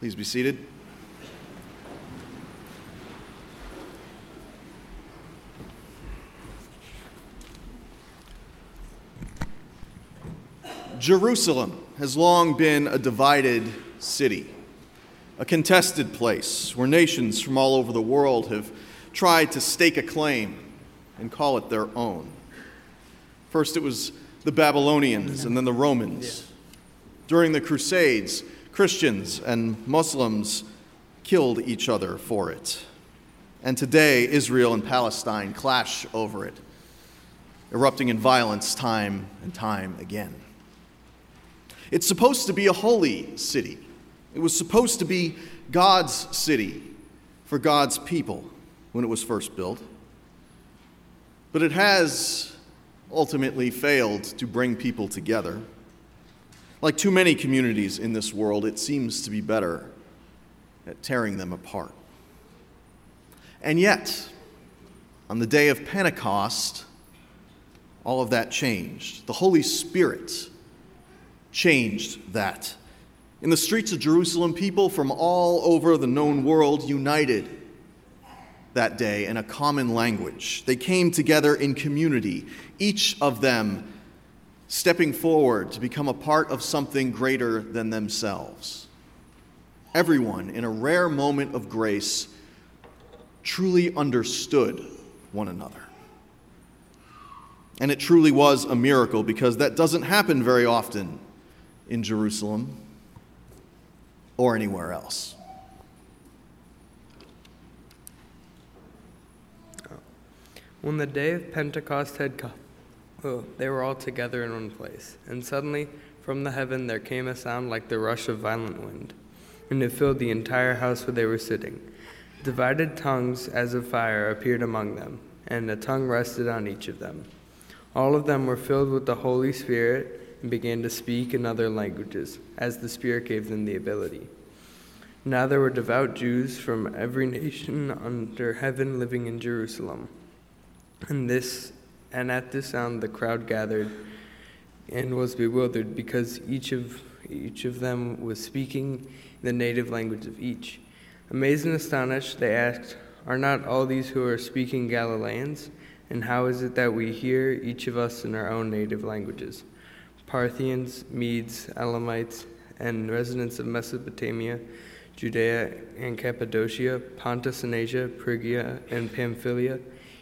Please be seated. Jerusalem has long been a divided city, a contested place where nations from all over the world have tried to stake a claim and call it their own. First, it was the Babylonians and then the Romans. During the Crusades, Christians and Muslims killed each other for it. And today, Israel and Palestine clash over it, erupting in violence time and time again. It's supposed to be a holy city. It was supposed to be God's city for God's people when it was first built. But it has ultimately failed to bring people together. Like too many communities in this world, it seems to be better at tearing them apart. And yet, on the day of Pentecost, all of that changed. The Holy Spirit changed that. In the streets of Jerusalem, people from all over the known world united that day in a common language. They came together in community, each of them stepping forward to become a part of something greater than themselves. Everyone, in a rare moment of grace, truly understood one another. And it truly was a miracle because that doesn't happen very often in Jerusalem or anywhere else. When the day of Pentecost had come, oh, they were all together in one place. And suddenly, from the heaven, there came a sound like the rush of violent wind, and it filled the entire house where they were sitting. Divided tongues as of fire appeared among them, and a tongue rested on each of them. All of them were filled with the Holy Spirit and began to speak in other languages, as the Spirit gave them the ability. Now there were devout Jews from every nation under heaven living in Jerusalem. And this and at this sound the crowd gathered and was bewildered because each of each of them was speaking the native language of each. Amazed and astonished, they asked, Are not all these who are speaking Galileans? And how is it that we hear each of us in our own native languages? Parthians, Medes, Elamites, and residents of Mesopotamia, Judea and Cappadocia, Pontus and Asia, Phrygia and Pamphylia,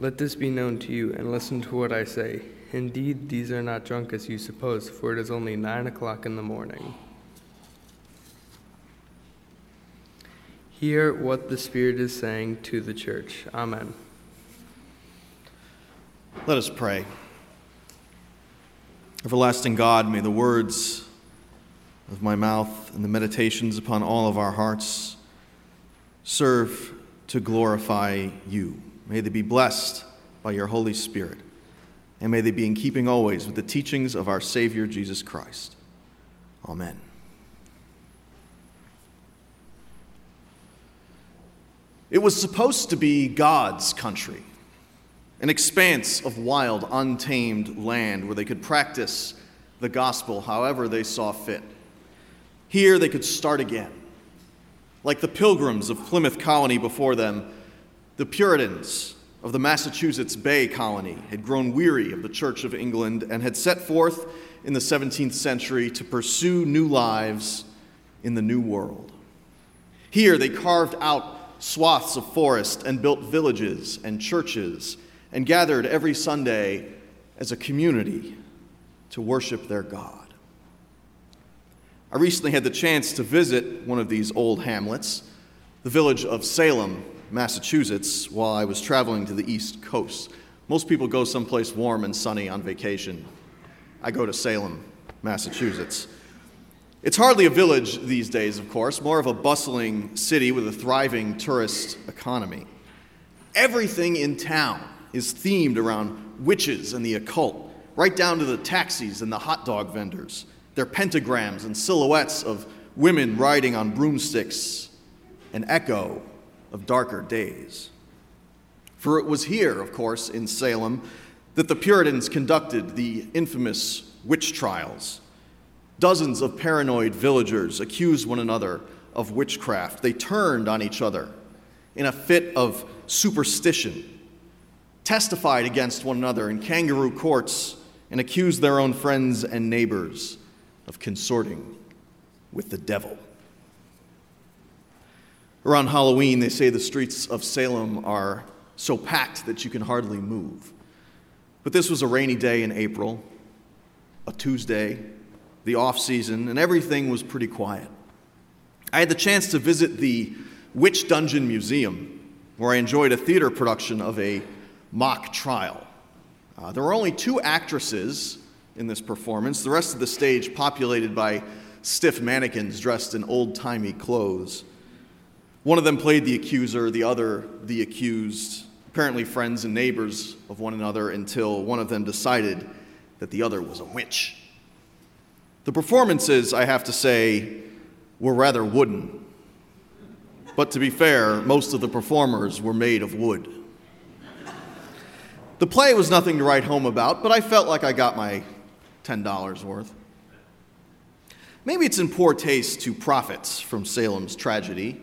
let this be known to you, and listen to what I say. Indeed, these are not drunk as you suppose, for it is only nine o'clock in the morning. Hear what the Spirit is saying to the church. Amen. Let us pray. Everlasting God, may the words of my mouth and the meditations upon all of our hearts serve to glorify you. May they be blessed by your Holy Spirit, and may they be in keeping always with the teachings of our Savior Jesus Christ. Amen. It was supposed to be God's country, an expanse of wild, untamed land where they could practice the gospel however they saw fit. Here they could start again. Like the pilgrims of Plymouth Colony before them, the Puritans of the Massachusetts Bay Colony had grown weary of the Church of England and had set forth in the 17th century to pursue new lives in the New World. Here they carved out swaths of forest and built villages and churches and gathered every Sunday as a community to worship their God. I recently had the chance to visit one of these old hamlets, the village of Salem, Massachusetts, while I was traveling to the East Coast. Most people go someplace warm and sunny on vacation. I go to Salem, Massachusetts. It's hardly a village these days, of course, more of a bustling city with a thriving tourist economy. Everything in town is themed around witches and the occult, right down to the taxis and the hot dog vendors, their pentagrams and silhouettes of women riding on broomsticks, an echo of darker days. For it was here, of course, in Salem, that the Puritans conducted the infamous witch trials Dozens of paranoid villagers accused one another of witchcraft. They turned on each other in a fit of superstition, testified against one another in kangaroo courts, and accused their own friends and neighbors of consorting with the devil. Around Halloween, they say the streets of Salem are so packed that you can hardly move. But this was a rainy day in April, a Tuesday, the off season, and everything was pretty quiet. I had the chance to visit the Witch Dungeon Museum, where I enjoyed a theater production of a mock trial. Uh, there were only two actresses in this performance, the rest of the stage populated by stiff mannequins dressed in old timey clothes. One of them played the accuser, the other the accused, apparently friends and neighbors of one another until one of them decided that the other was a witch. The performances, I have to say, were rather wooden. But to be fair, most of the performers were made of wood. The play was nothing to write home about, but I felt like I got my $10 worth. Maybe it's in poor taste to profit from Salem's tragedy,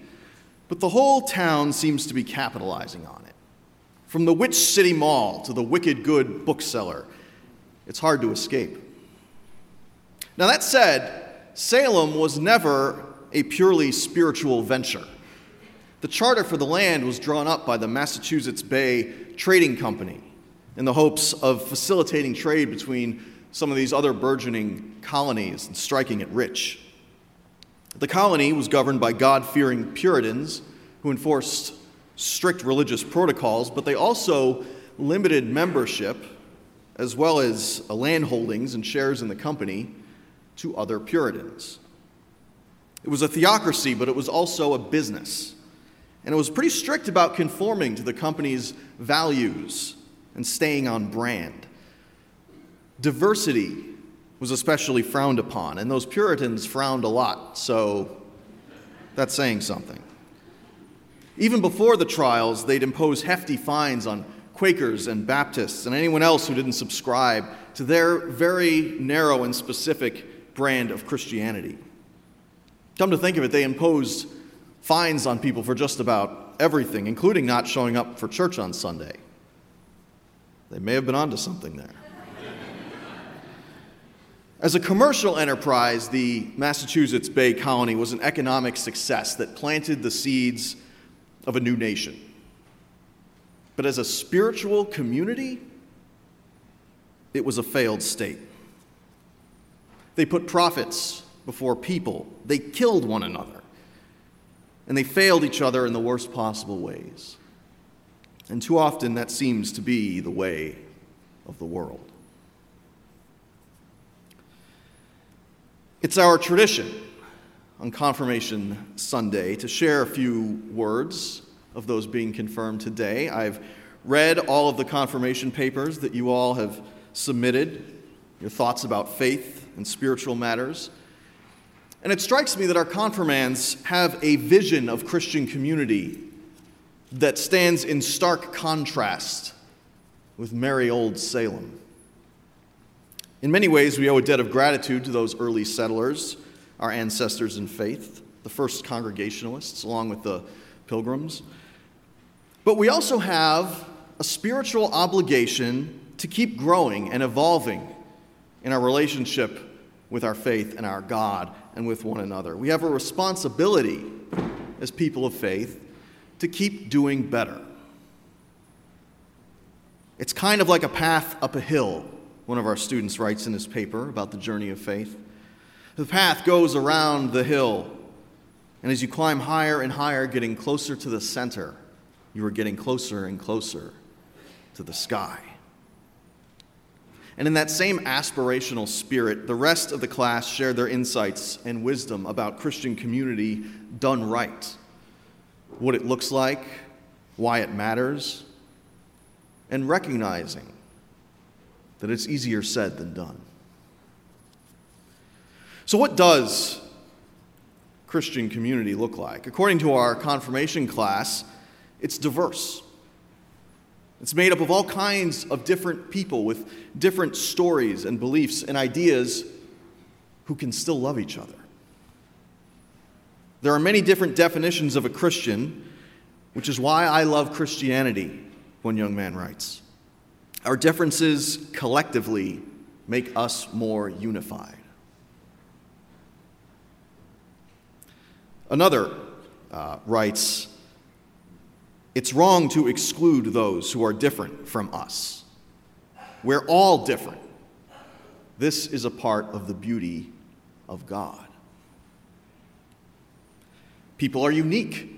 but the whole town seems to be capitalizing on it. From the Witch City Mall to the Wicked Good bookseller, it's hard to escape. Now, that said, Salem was never a purely spiritual venture. The charter for the land was drawn up by the Massachusetts Bay Trading Company in the hopes of facilitating trade between some of these other burgeoning colonies and striking it rich. The colony was governed by God fearing Puritans who enforced strict religious protocols, but they also limited membership as well as uh, land holdings and shares in the company to other Puritans. It was a theocracy, but it was also a business. And it was pretty strict about conforming to the company's values and staying on brand. Diversity was especially frowned upon, and those Puritans frowned a lot, so that's saying something. Even before the trials, they'd impose hefty fines on Quakers and Baptists and anyone else who didn't subscribe to their very narrow and specific brand of Christianity. Come to think of it, they imposed fines on people for just about everything, including not showing up for church on Sunday. They may have been onto something there. As a commercial enterprise, the Massachusetts Bay Colony was an economic success that planted the seeds of a new nation. But as a spiritual community, it was a failed state. They put profits before people. They killed one another. And they failed each other in the worst possible ways. And too often that seems to be the way of the world. It's our tradition on Confirmation Sunday to share a few words of those being confirmed today. I've read all of the confirmation papers that you all have submitted, your thoughts about faith and spiritual matters. And it strikes me that our confirmands have a vision of Christian community that stands in stark contrast with merry old Salem. In many ways, we owe a debt of gratitude to those early settlers, our ancestors in faith, the first Congregationalists, along with the Pilgrims. But we also have a spiritual obligation to keep growing and evolving in our relationship with our faith and our God and with one another. We have a responsibility as people of faith to keep doing better. It's kind of like a path up a hill, one of our students writes in his paper about the journey of faith. The path goes around the hill, and as you climb higher and higher, getting closer to the center, you are getting closer and closer to the sky. And in that same aspirational spirit, the rest of the class shared their insights and wisdom about Christian community done right, what it looks like, why it matters, and recognizing that it's easier said than done. So, what does Christian community look like? According to our confirmation class, it's diverse. It's made up of all kinds of different people with different stories and beliefs and ideas who can still love each other. There are many different definitions of a Christian, which is why I love Christianity, one young man writes. Our differences collectively make us more unified. Another uh, writes, It's wrong to exclude those who are different from us. We're all different. This is a part of the beauty of God. People are unique,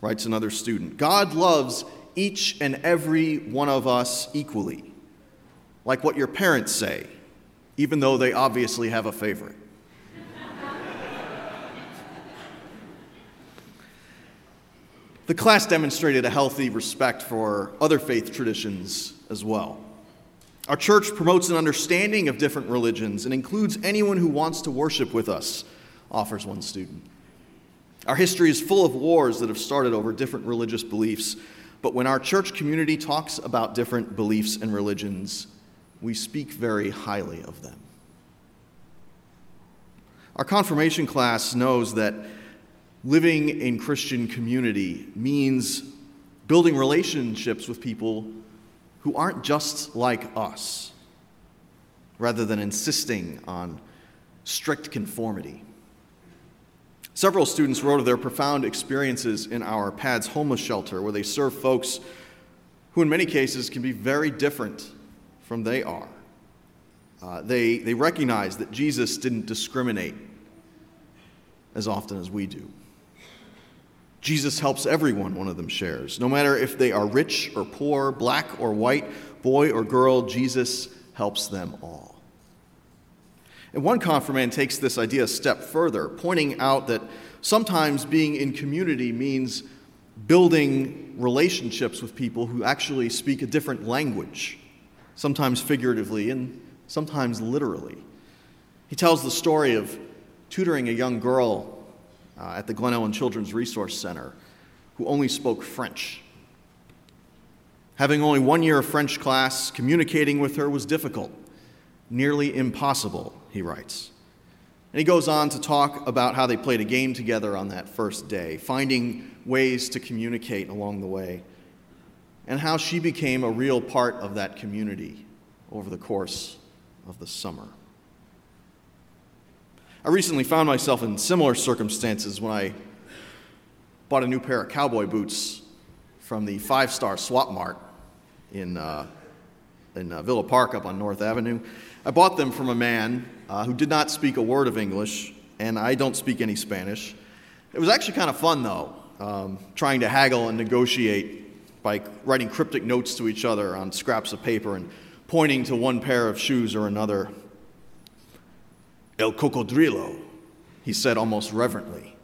writes another student. God loves each and every one of us equally, like what your parents say, even though they obviously have a favorite. the class demonstrated a healthy respect for other faith traditions as well. Our church promotes an understanding of different religions and includes anyone who wants to worship with us, offers one student. Our history is full of wars that have started over different religious beliefs, but when our church community talks about different beliefs and religions, we speak very highly of them. Our confirmation class knows that living in Christian community means building relationships with people who aren't just like us, rather than insisting on strict conformity. Several students wrote of their profound experiences in our PADS homeless shelter, where they serve folks who, in many cases, can be very different from they are. Uh, they, they recognize that Jesus didn't discriminate as often as we do. Jesus helps everyone, one of them shares. No matter if they are rich or poor, black or white, boy or girl, Jesus helps them all. And one confirmand takes this idea a step further, pointing out that sometimes being in community means building relationships with people who actually speak a different language, sometimes figuratively and sometimes literally. He tells the story of tutoring a young girl uh, at the Glen Ellyn Children's Resource Center who only spoke French. Having only one year of French class, communicating with her was difficult, nearly impossible he writes. And he goes on to talk about how they played a game together on that first day, finding ways to communicate along the way, and how she became a real part of that community over the course of the summer. I recently found myself in similar circumstances when I bought a new pair of cowboy boots from the five star swap mart in, uh, in uh, Villa Park up on North Avenue. I bought them from a man uh, who did not speak a word of English, and I don't speak any Spanish. It was actually kind of fun, though, um, trying to haggle and negotiate by writing cryptic notes to each other on scraps of paper and pointing to one pair of shoes or another. El cocodrilo, he said almost reverently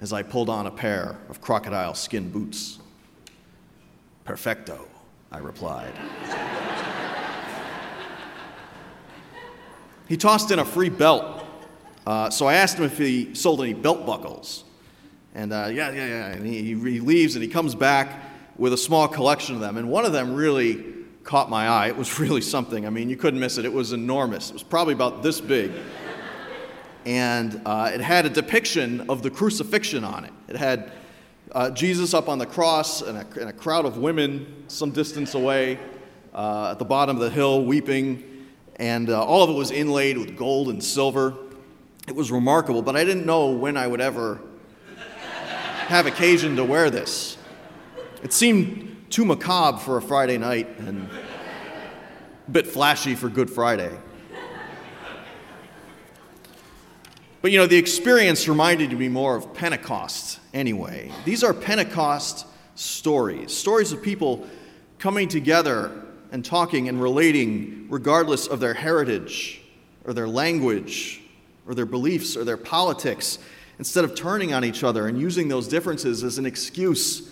as I pulled on a pair of crocodile skin boots. Perfecto, I replied. He tossed in a free belt. Uh, so I asked him if he sold any belt buckles. And uh, yeah, yeah, yeah. And he, he leaves and he comes back with a small collection of them. And one of them really caught my eye. It was really something. I mean, you couldn't miss it. It was enormous. It was probably about this big. And uh, it had a depiction of the crucifixion on it. It had uh, Jesus up on the cross and a, and a, crowd of women some distance away uh, at the bottom of the hill weeping and uh, all of it was inlaid with gold and silver. It was remarkable, but I didn't know when I would ever have occasion to wear this. It seemed too macabre for a Friday night and a bit flashy for Good Friday. But you know, the experience reminded me more of Pentecost anyway. These are Pentecost stories, stories of people coming together and talking and relating regardless of their heritage or their language or their beliefs or their politics instead of turning on each other and using those differences as an excuse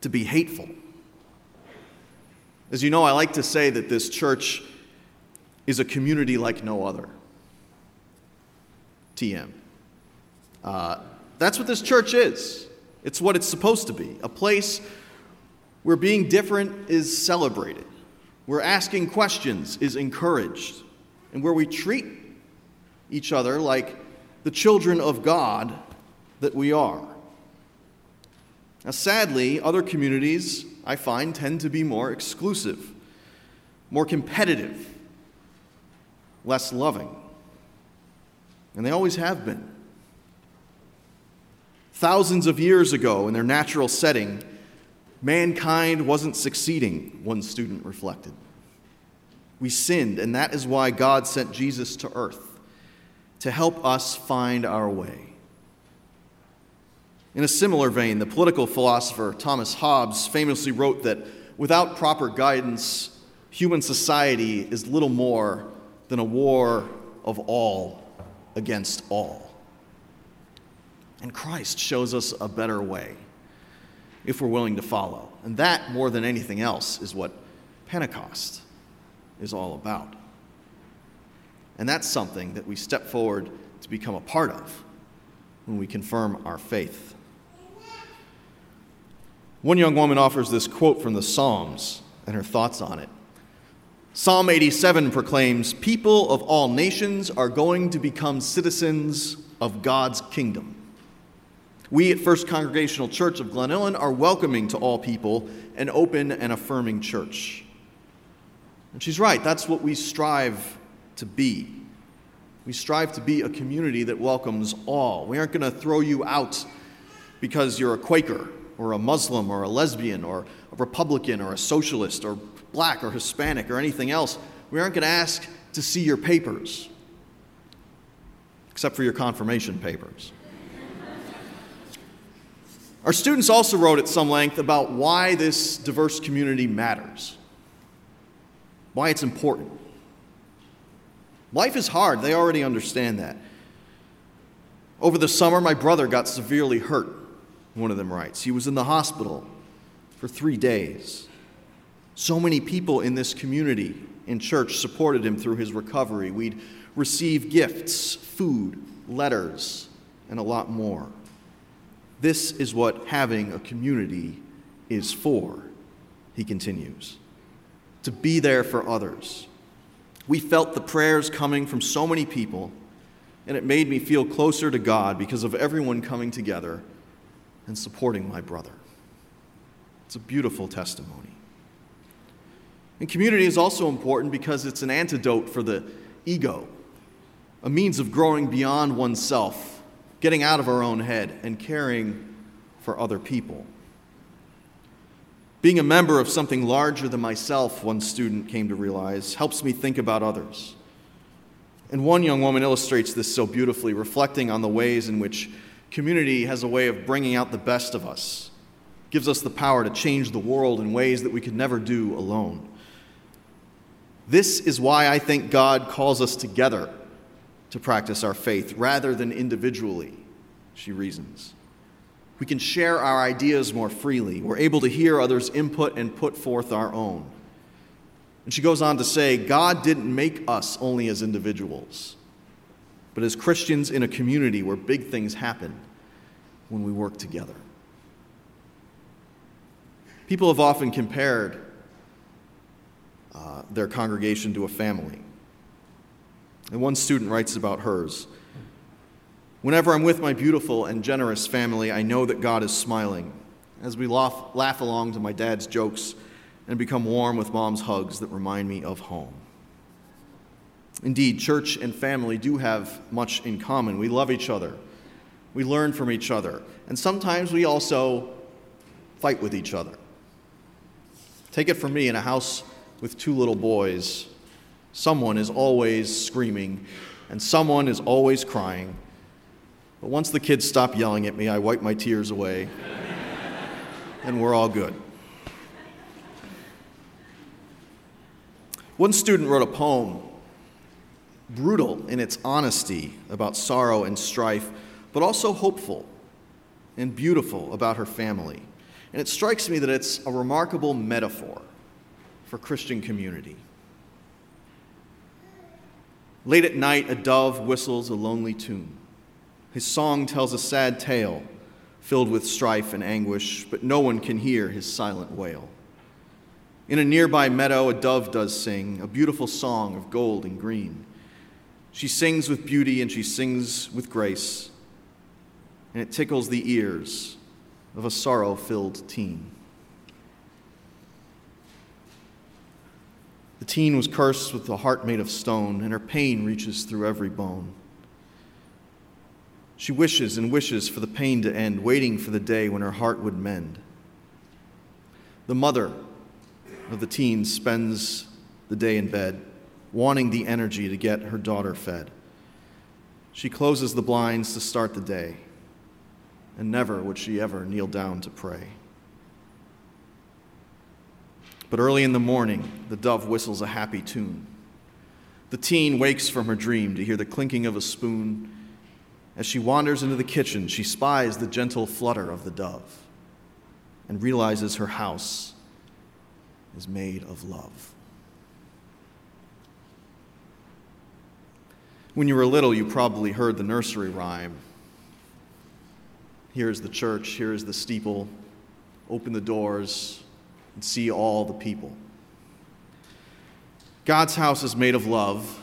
to be hateful. As you know, I like to say that this church is a community like no other. TM. Uh, that's what this church is. It's what it's supposed to be a place where being different is celebrated, where asking questions is encouraged, and where we treat each other like the children of God that we are. Now, sadly, other communities, I find, tend to be more exclusive, more competitive, less loving. And they always have been. Thousands of years ago, in their natural setting, mankind wasn't succeeding, one student reflected. We sinned, and that is why God sent Jesus to earth to help us find our way. In a similar vein, the political philosopher Thomas Hobbes famously wrote that without proper guidance, human society is little more than a war of all against all. And Christ shows us a better way if we're willing to follow. And that, more than anything else, is what Pentecost is all about. And that's something that we step forward to become a part of when we confirm our faith. One young woman offers this quote from the Psalms and her thoughts on it. Psalm 87 proclaims People of all nations are going to become citizens of God's kingdom. We at First Congregational Church of Glen Ellyn are welcoming to all people, an open and affirming church. And she's right, that's what we strive to be. We strive to be a community that welcomes all. We aren't going to throw you out because you're a Quaker or a Muslim or a lesbian or a Republican or a socialist or black or Hispanic or anything else. We aren't going to ask to see your papers, except for your confirmation papers. Our students also wrote at some length about why this diverse community matters, why it's important. Life is hard, they already understand that. Over the summer, my brother got severely hurt, one of them writes. He was in the hospital for three days. So many people in this community in church supported him through his recovery. We'd receive gifts, food, letters, and a lot more. This is what having a community is for, he continues to be there for others. We felt the prayers coming from so many people, and it made me feel closer to God because of everyone coming together and supporting my brother. It's a beautiful testimony. And community is also important because it's an antidote for the ego, a means of growing beyond oneself getting out of our own head and caring for other people. Being a member of something larger than myself, one student came to realize, helps me think about others. And one young woman illustrates this so beautifully, reflecting on the ways in which community has a way of bringing out the best of us, gives us the power to change the world in ways that we could never do alone. This is why I think God calls us together to practice our faith rather than individually, she reasons. We can share our ideas more freely. We're able to hear others' input and put forth our own. And she goes on to say God didn't make us only as individuals, but as Christians in a community where big things happen when we work together. People have often compared uh, their congregation to a family. And one student writes about hers. Whenever I'm with my beautiful and generous family, I know that God is smiling as we laugh, laugh along to my dad's jokes and become warm with mom's hugs that remind me of home. Indeed, church and family do have much in common. We love each other, we learn from each other, and sometimes we also fight with each other. Take it from me in a house with two little boys Someone is always screaming, and someone is always crying. But once the kids stop yelling at me, I wipe my tears away, and we're all good. One student wrote a poem, brutal in its honesty about sorrow and strife, but also hopeful and beautiful about her family. And it strikes me that it's a remarkable metaphor for Christian community. Late at night, a dove whistles a lonely tune. His song tells a sad tale filled with strife and anguish, but no one can hear his silent wail. In a nearby meadow, a dove does sing, a beautiful song of gold and green. She sings with beauty and she sings with grace, and it tickles the ears of a sorrow filled teen. The teen was cursed with a heart made of stone, and her pain reaches through every bone. She wishes and wishes for the pain to end, waiting for the day when her heart would mend. The mother of the teen spends the day in bed, wanting the energy to get her daughter fed. She closes the blinds to start the day, and never would she ever kneel down to pray. But early in the morning, the dove whistles a happy tune. The teen wakes from her dream to hear the clinking of a spoon. As she wanders into the kitchen, she spies the gentle flutter of the dove and realizes her house is made of love. When you were little, you probably heard the nursery rhyme. Here's the church, here's the steeple, open the doors, and see all the people. God's house is made of love,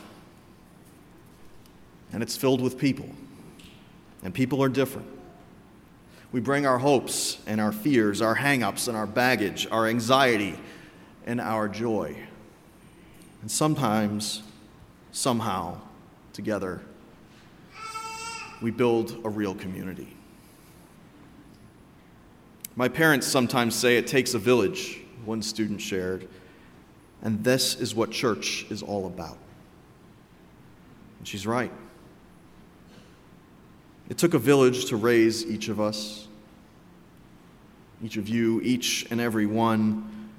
and it's filled with people. And people are different. We bring our hopes and our fears, our hang ups and our baggage, our anxiety and our joy. And sometimes, somehow, together, we build a real community. My parents sometimes say it takes a village one student shared. And this is what church is all about. And she's right. It took a village to raise each of us, each of you, each and every one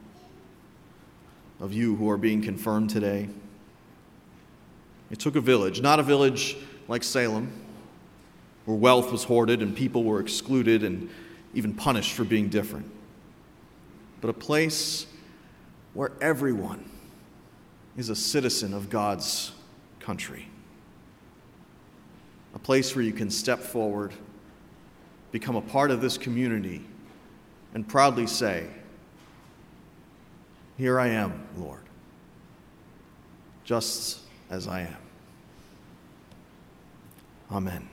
of you who are being confirmed today. It took a village, not a village like Salem, where wealth was hoarded and people were excluded and even punished for being different but a place where everyone is a citizen of God's country. A place where you can step forward, become a part of this community, and proudly say, Here I am, Lord, just as I am. Amen.